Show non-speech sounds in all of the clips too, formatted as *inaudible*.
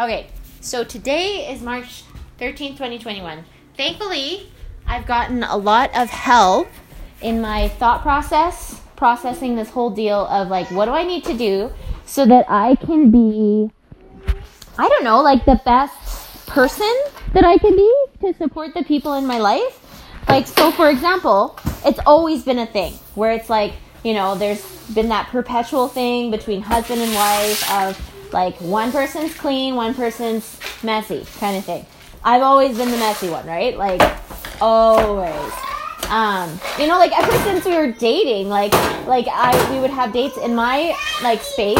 Okay, so today is March 13th, 2021. Thankfully, I've gotten a lot of help in my thought process, processing this whole deal of like, what do I need to do so that I can be, I don't know, like the best person that I can be to support the people in my life. Like, so for example, it's always been a thing where it's like, you know, there's been that perpetual thing between husband and wife of like one person's clean, one person's messy kind of thing. I've always been the messy one, right? Like, always. Um, you know, like ever since we were dating, like, like I, we would have dates in my like space,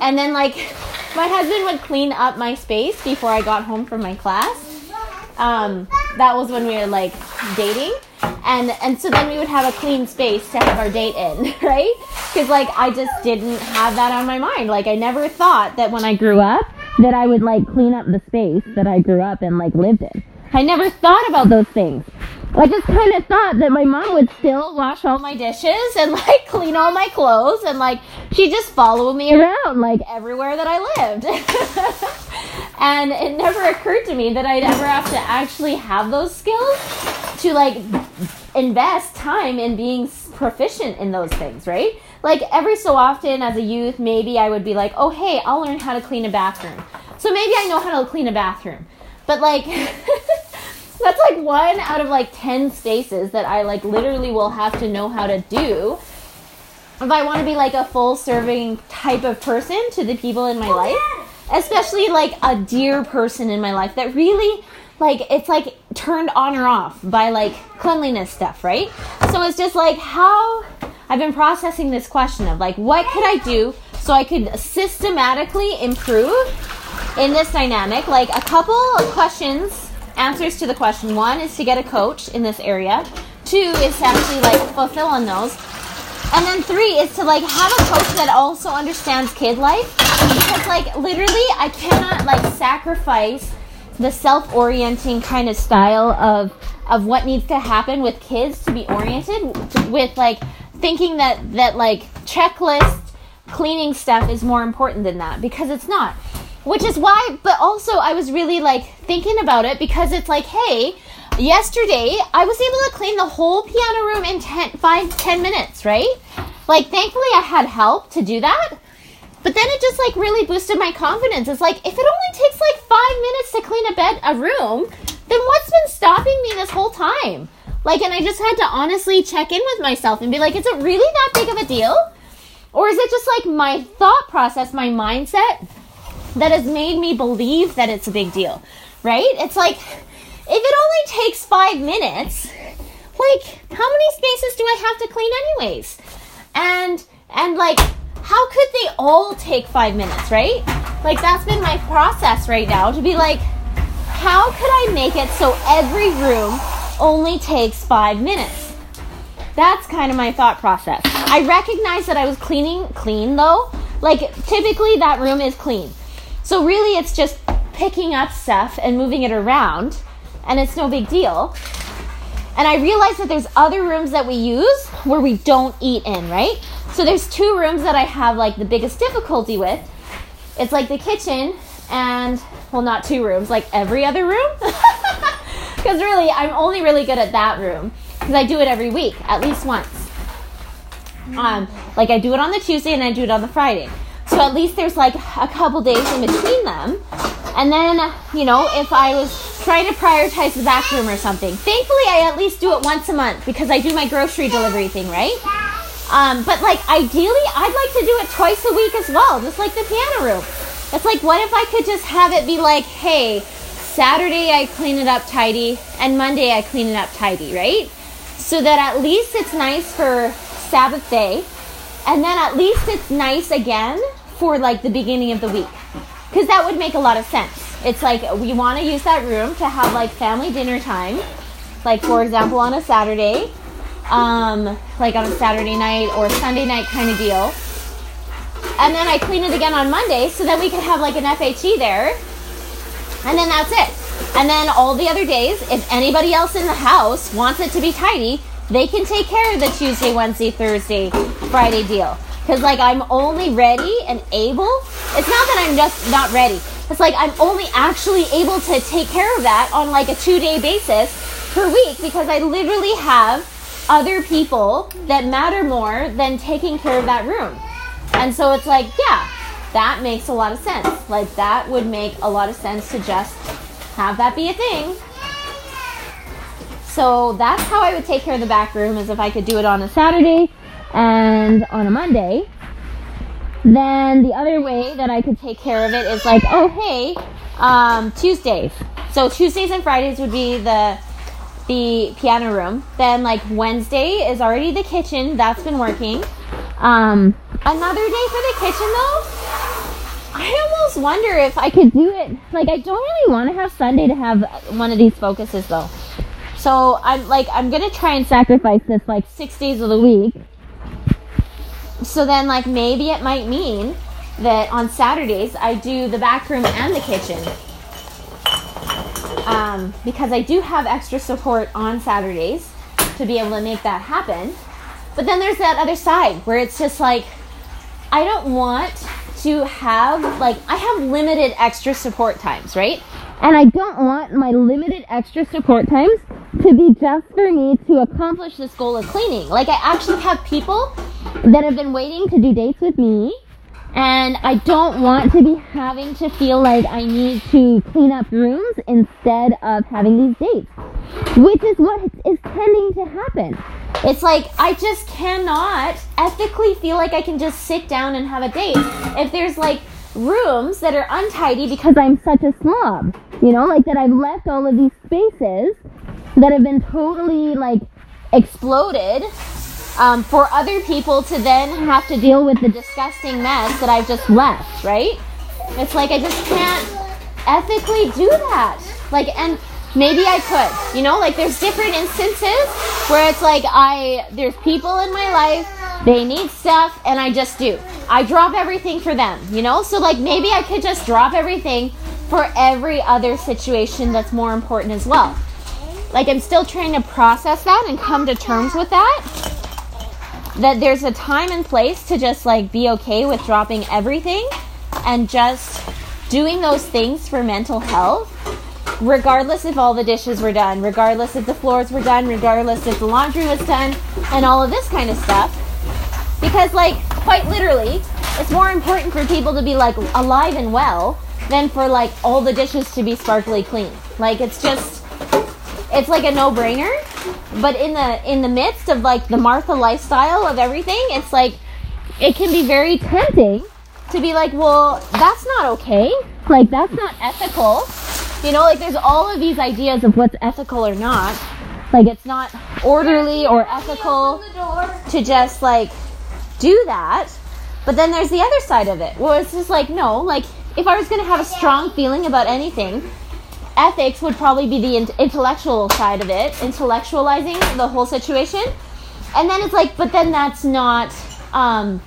and then like *laughs* my husband would clean up my space before I got home from my class. Um, that was when we were like dating and and so then we would have a clean space to have our date in *laughs* right? Because like i just didn't have that on my mind. Like i never thought that when i grew up that i would like clean up the space that i grew up and like lived in. I never thought about those things. I just kind of thought that my mom would still wash all my dishes and *laughs* like clean all my clothes and like she just follow me around like everywhere that I lived. *laughs* and it never occurred to me that I'd ever have to actually have those skills to like invest time in being proficient in those things, right? Like every so often as a youth, maybe I would be like, oh, hey, I'll learn how to clean a bathroom. So maybe I know how to clean a bathroom. But like, *laughs* that's like one out of like 10 spaces that I like literally will have to know how to do if I want to be like a full serving type of person to the people in my oh, life, especially like a dear person in my life that really like it's like turned on or off by like cleanliness stuff, right? So it's just like how I've been processing this question of like what could I do so I could systematically improve in this dynamic? Like a couple of questions, answers to the question. One is to get a coach in this area. Two is to actually like fulfill on those. And then three is to like have a coach that also understands kid life. Because like literally I cannot like sacrifice the self-orienting kind of style of of what needs to happen with kids to be oriented with like thinking that that like checklist cleaning stuff is more important than that because it's not. Which is why but also i was really like thinking about it because it's like hey yesterday i was able to clean the whole piano room in 10 5 10 minutes right? Like thankfully i had help to do that but then it just like really boosted my confidence. It's like if it only takes like five minutes to clean a bed, a room, then what's been stopping me this whole time? Like, and I just had to honestly check in with myself and be like, is it really that big of a deal? Or is it just like my thought process, my mindset that has made me believe that it's a big deal? Right? It's like, if it only takes five minutes, like, how many spaces do I have to clean anyways? And, and like, how could they all take five minutes, right? Like, that's been my process right now to be like, how could I make it so every room only takes five minutes? That's kind of my thought process. I recognize that I was cleaning clean though. Like, typically that room is clean. So, really, it's just picking up stuff and moving it around, and it's no big deal. And I realize that there's other rooms that we use where we don't eat in, right? So there's two rooms that I have like the biggest difficulty with. It's like the kitchen and well not two rooms, like every other room. *laughs* Cuz really I'm only really good at that room cuz I do it every week at least once. Um like I do it on the Tuesday and I do it on the Friday. So at least there's like a couple days in between them. And then, you know, if I was trying to prioritize the back room or something, thankfully I at least do it once a month because I do my grocery delivery thing, right? Um, but like ideally, I'd like to do it twice a week as well, just like the piano room. It's like, what if I could just have it be like, hey, Saturday I clean it up tidy, and Monday I clean it up tidy, right? So that at least it's nice for Sabbath day, and then at least it's nice again for like the beginning of the week. Because that would make a lot of sense. It's like we want to use that room to have like family dinner time, like for example on a Saturday, um, like on a Saturday night or Sunday night kind of deal. And then I clean it again on Monday so that we can have like an FHE there. And then that's it. And then all the other days, if anybody else in the house wants it to be tidy, they can take care of the Tuesday, Wednesday, Thursday, Friday deal. Because like I'm only ready and able. It's not that I'm just not ready. It's like I'm only actually able to take care of that on like a two day basis per week because I literally have other people that matter more than taking care of that room. And so it's like, yeah, that makes a lot of sense. Like that would make a lot of sense to just have that be a thing. So that's how I would take care of the back room is if I could do it on a Saturday and on a Monday. Then the other way that I could take care of it is like, oh hey, um, Tuesdays. So Tuesdays and Fridays would be the the piano room. Then like Wednesday is already the kitchen. That's been working. Um, another day for the kitchen though. I almost wonder if I could do it. Like I don't really want to have Sunday to have one of these focuses though. So I'm like I'm gonna try and sacrifice this like six days of the week. So then like maybe it might mean that on Saturdays I do the back room and the kitchen um, because I do have extra support on Saturdays to be able to make that happen. But then there's that other side where it's just like, I don't want to have, like, I have limited extra support times, right? And I don't want my limited extra support times to be just for me to accomplish this goal of cleaning. Like, I actually have people that have been waiting to do dates with me and I don't want to be having to feel like I need to clean up rooms instead of having these dates, which is what is tending to happen. It's like I just cannot ethically feel like I can just sit down and have a date if there's like rooms that are untidy because I'm such a slob. You know, like that I've left all of these spaces that have been totally like exploded um, for other people to then have to deal with the disgusting mess that I've just left, right? It's like I just can't ethically do that. Like, and maybe I could, you know, like there's different instances where it's like I, there's people in my life, they need stuff, and I just do. I drop everything for them, you know? So, like, maybe I could just drop everything for every other situation that's more important as well. Like, I'm still trying to process that and come to terms with that that there's a time and place to just like be okay with dropping everything and just doing those things for mental health regardless if all the dishes were done regardless if the floors were done regardless if the laundry was done and all of this kind of stuff. Because like quite literally it's more important for people to be like alive and well than for like all the dishes to be sparkly clean. Like it's just it's like a no-brainer but in the in the midst of like the martha lifestyle of everything it's like it can be very tempting to be like well that's not okay. Like that's not ethical. You know like there's all of these ideas of what's ethical or not. Like it's not orderly or ethical to just like do that. But then there's the other side of it where it's just like no like if i was going to have a strong feeling about anything ethics would probably be the intellectual side of it, intellectualizing the whole situation. And then it's like, but then that's not, um,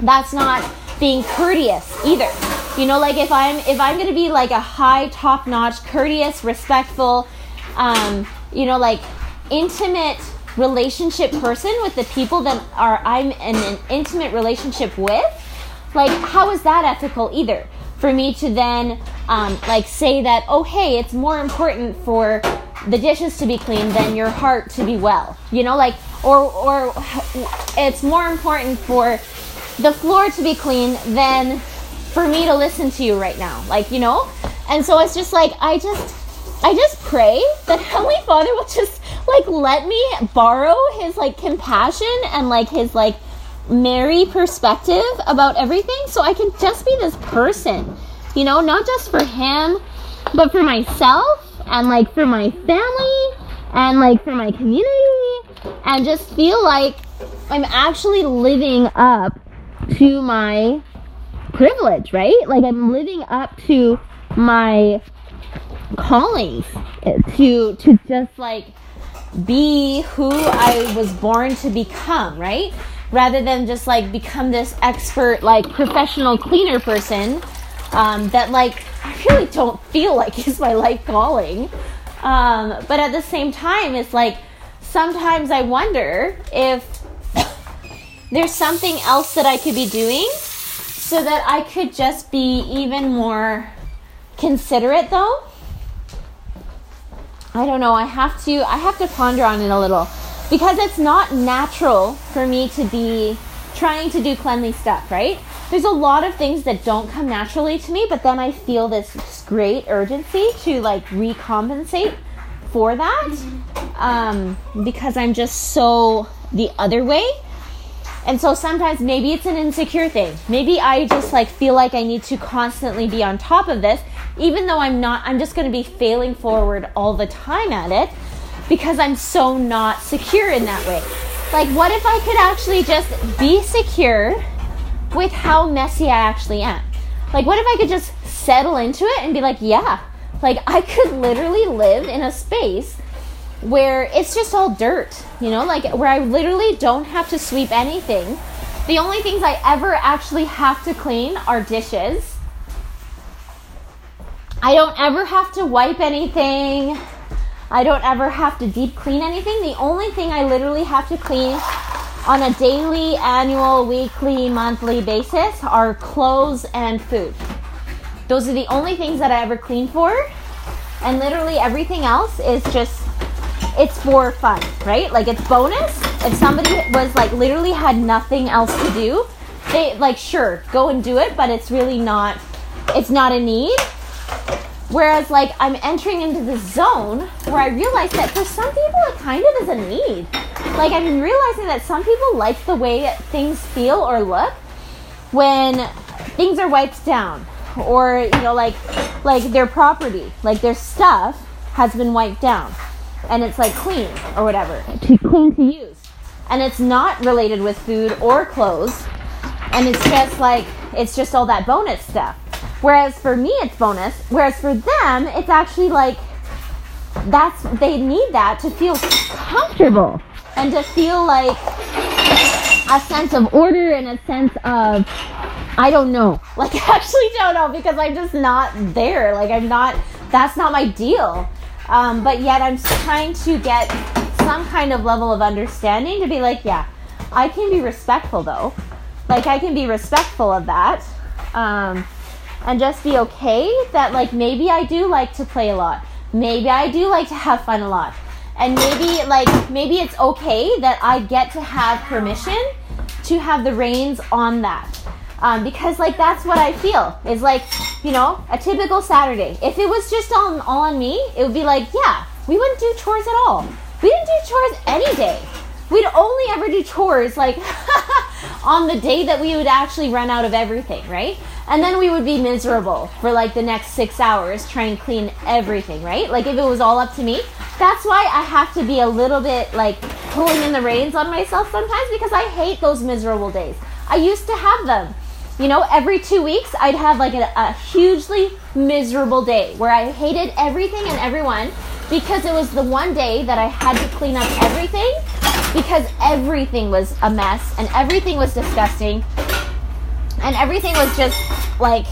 that's not being courteous either. You know, like if I'm if I'm gonna be like a high, top notch, courteous, respectful, um, you know, like intimate relationship person with the people that are I'm in an intimate relationship with, like how is that ethical either? For me to then um, like say that oh hey it's more important for the dishes to be clean than your heart to be well you know like or or it's more important for the floor to be clean than for me to listen to you right now like you know? And so it's just like i just i just pray that *laughs* heavenly father will just like let me borrow his like compassion and like his like Mary perspective about everything so I can just be this person you know, not just for him, but for myself and like for my family and like for my community and just feel like I'm actually living up to my privilege, right? Like I'm living up to my callings to to just like be who I was born to become, right? Rather than just like become this expert like professional cleaner person um, that like I really don't feel like is my life calling. Um, but at the same time, it's like sometimes I wonder if there's something else that I could be doing so that I could just be even more considerate though. I don't know. I have to I have to ponder on it a little because it's not natural for me to be trying to do cleanly stuff, right? There's a lot of things that don't come naturally to me, but then I feel this great urgency to like recompensate for that um, because I'm just so the other way. And so sometimes maybe it's an insecure thing. Maybe I just like feel like I need to constantly be on top of this, even though I'm not, I'm just to be failing forward all the time at it because I'm so not secure in that way. Like, what if I could actually just be secure with how messy I actually am? Like, what if I could just settle into it and be like, yeah, like I could literally live in a space where it's just all dirt, you know, like where I literally don't have to sweep anything. The only things I ever actually have to clean are dishes. I don't ever have to wipe anything. I don't ever have to deep clean anything. The only thing I literally have to clean on a daily, annual, weekly, monthly basis are clothes and food. Those are the only things that I ever clean for. And literally everything else is just it's for fun, right? Like it's bonus. If somebody was like literally had nothing else to do, they like sure, go and do it, but it's really not it's not a need. Whereas like I'm entering into the zone where I realize that for some people it kind of is a need. Like I'm realizing that some people like the way things feel or look when things are wiped down or you know like like their property, like their stuff has been wiped down and it's like clean or whatever, clean to use. And it's not related with food or clothes. And it's just like, it's just all that bonus stuff. Whereas for me, it's bonus. Whereas for them, it's actually like, that's, they need that to feel comfortable and to feel like a sense of order and a sense of, I don't know. *laughs* Like, I actually don't know because I'm just not there. Like, I'm not, that's not my deal. Um, but yet I'm trying to get some kind of level of understanding to be like, yeah, I can be respectful though. Like I can be respectful of that. Um, and just be okay that like maybe I do like to play a lot. Maybe I do like to have fun a lot. And maybe like maybe it's okay that I get to have permission to have the reins on that. Um, because like that's what I feel is like you know a typical Saturday. If it was just on all on me, it would be like yeah, we wouldn't do chores at all. We didn't do chores any day. We'd only ever do chores like *laughs* on the day that we would actually run out of everything, right? And then we would be miserable for like the next six hours trying to clean everything, right? Like if it was all up to me. That's why I have to be a little bit like pulling in the reins on myself sometimes because I hate those miserable days. I used to have them you know, every two weeks I'd have like a, a, hugely miserable day where I hated everything and everyone because it was the one day that I had to clean up everything because everything was a mess and everything was disgusting and everything was just like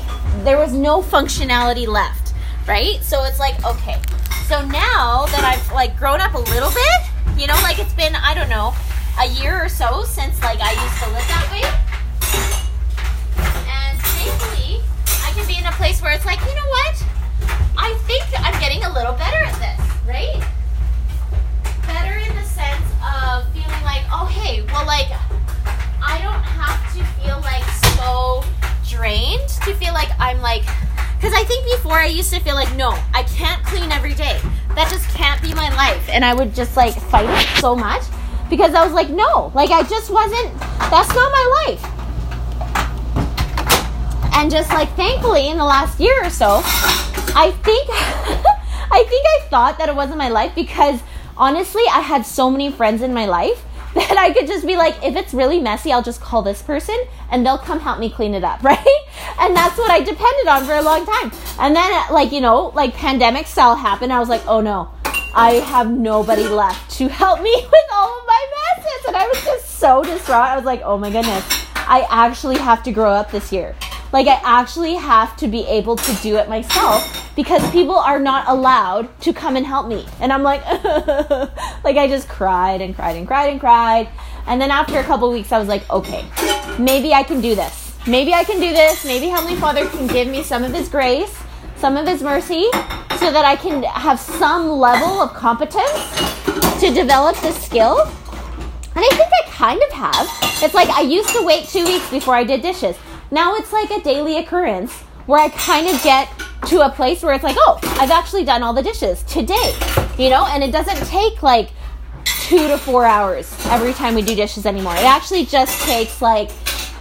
there was no functionality left, right? So it's like, okay. So now that I've like grown up a little bit, you know, like it's been, I don't know, a year or so since like I used to live that way And thankfully, I can be in a place where it's like, you know what? I think I'm getting a little better at this, right? Better in the sense of feeling like, oh, hey, well, like, I don't have to feel like so drained to feel like I'm like, because I think before I used to feel like, no, I can't clean every day. That just can't be my life. And I would just like fight it so much because I was like, no, like I just wasn't, that's not my life. And just like thankfully in the last year or so, I think *laughs* I think I thought that it wasn't my life because honestly, I had so many friends in my life *laughs* that I could just be like, if it's really messy, I'll just call this person and they'll come help me clean it up, *laughs* right? And that's what I depended on for a long time. And then, uh, like, you know, like pandemic style happened. I was like, oh no, I have nobody left to *laughs* help me with all of my messes. And I was just so distraught. I was like, oh my goodness, I actually have to grow up this year. Like I actually have to be able to do it myself because people are not allowed to come and help me. And I'm like, *laughs* like I just cried and cried and cried and cried. And then after a couple weeks, I was like, okay, maybe I can do this. Maybe I can do this. Maybe Heavenly Father can give me some of His grace some of His mercy, so that I can have some level of competence to develop this skill. And I think I kind of have. It's like I used to wait two weeks before I did dishes. Now it's like a daily occurrence where I kind of get to a place where it's like, oh, I've actually done all the dishes today, you know, and it doesn't take like two to four hours every time we do dishes anymore. It actually just takes like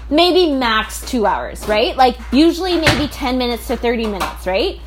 maybe max two hours, right? Like usually maybe 10 minutes to 30 minutes, right?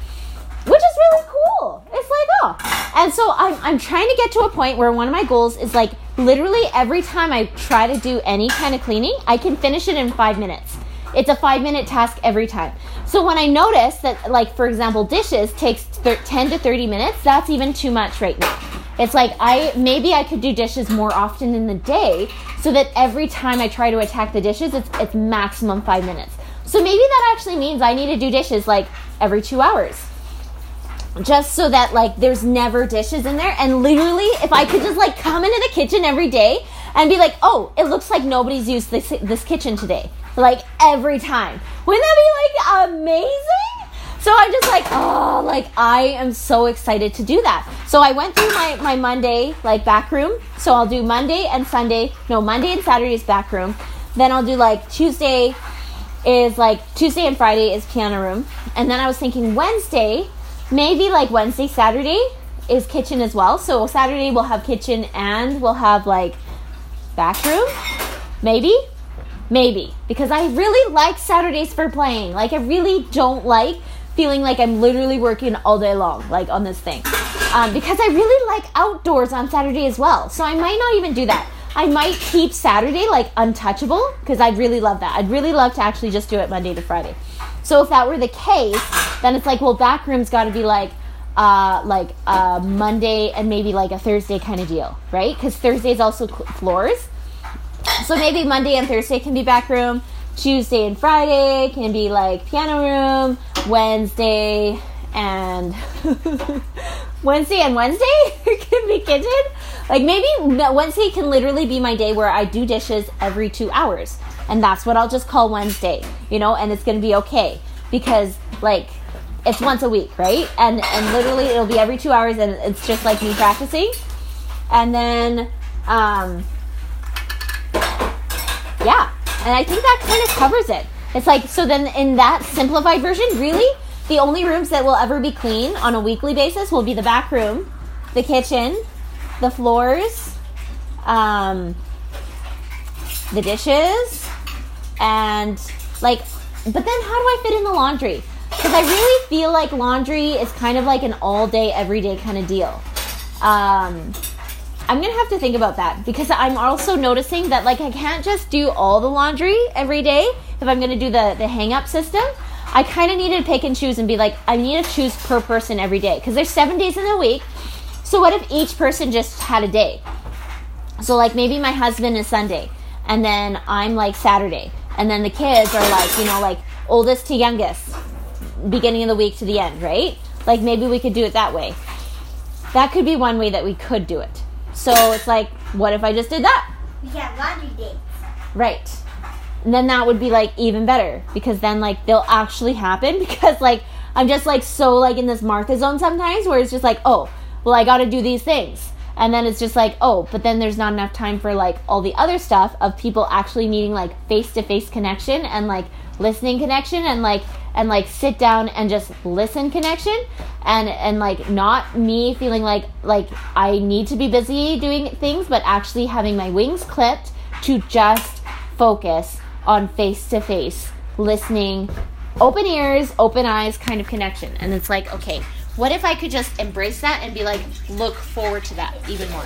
Which is really cool. It's like, oh. And so I'm, I'm trying to get to a point where one of my goals is like literally every time I try to do any kind of cleaning, I can finish it in five minutes. It's a five minute task every time. So when I notice that, like, for example, dishes takes 10 to 30 minutes, that's even too much right now. It's like I maybe I could do dishes more often in the day so that every time I try to attack the dishes, it's it's maximum five minutes. So maybe that actually means I need to do dishes like every two hours. Just so that like there's never dishes in there. And literally, if I could just like come into the kitchen every day and be like, oh, it looks like nobody's used this this kitchen today. Like every time. Wouldn't that be like amazing? So I'm just like, oh, like I am so excited to do that. So I went through my, my Monday like back room. So I'll do Monday and Sunday. No, Monday and Saturday is back room. Then I'll do like Tuesday is like Tuesday and Friday is piano room. And then I was thinking Wednesday, maybe like Wednesday, Saturday is kitchen as well. So Saturday we'll have kitchen and we'll have like back room. Maybe. Maybe. Because I really like Saturdays for playing. Like I really don't like feeling like I'm literally working all day long, like on this thing. Um, because I really like outdoors on Saturday as well. So I might not even do that. I might keep Saturday like untouchable because I'd really love that. I'd really love to actually just do it Monday to Friday. So if that were the case, then it's like, well, back room's got to be like, uh, like uh, Monday and maybe like a Thursday kind of deal, right? Because Thursday is also floors. So maybe Monday and Thursday can be back room. Tuesday and Friday can be like piano room. Wednesday and *laughs* Wednesday and Wednesday *laughs* can be kitchen. Like maybe Wednesday can literally be my day where I do dishes every two hours, and that's what I'll just call Wednesday. You know, and it's gonna be okay because like it's once a week, right? And and literally it'll be every two hours, and it's just like me practicing. And then, um, yeah, and I think that kind of covers it. It's like, so then in that simplified version, really, the only rooms that will ever be clean on a weekly basis will be the back room, the kitchen, the floors, um, the dishes, and like, but then how do I fit in the laundry? Because I really feel like laundry is kind of like an all day, everyday kind of deal. Um, I'm gonna have to think about that because I'm also noticing that like I can't just do all the laundry every day if I'm gonna do the the hang up system. I kind of need to pick and choose and be like I need to choose per person every day because there's seven days in a week. So what if each person just had a day? So like maybe my husband is Sunday and then I'm like Saturday and then the kids are like you know like oldest to youngest beginning of the week to the end, right? Like maybe we could do it that way. That could be one way that we could do it. So it's like, what if I just did that? We have laundry dates. Right. And then that would be like even better because then like they'll actually happen *laughs* because like I'm just like so like in this Martha zone sometimes where it's just like, oh, well I got to do these things. And then it's just like, oh, but then there's not enough time for like all the other stuff of people actually needing like face to face connection and like listening connection and like and like sit down and just listen connection and and like not me feeling like like I need to be busy doing things but actually having my wings clipped to just focus on face to face listening open ears open eyes kind of connection. And it's like okay what if I could just embrace that and be like look forward to that even more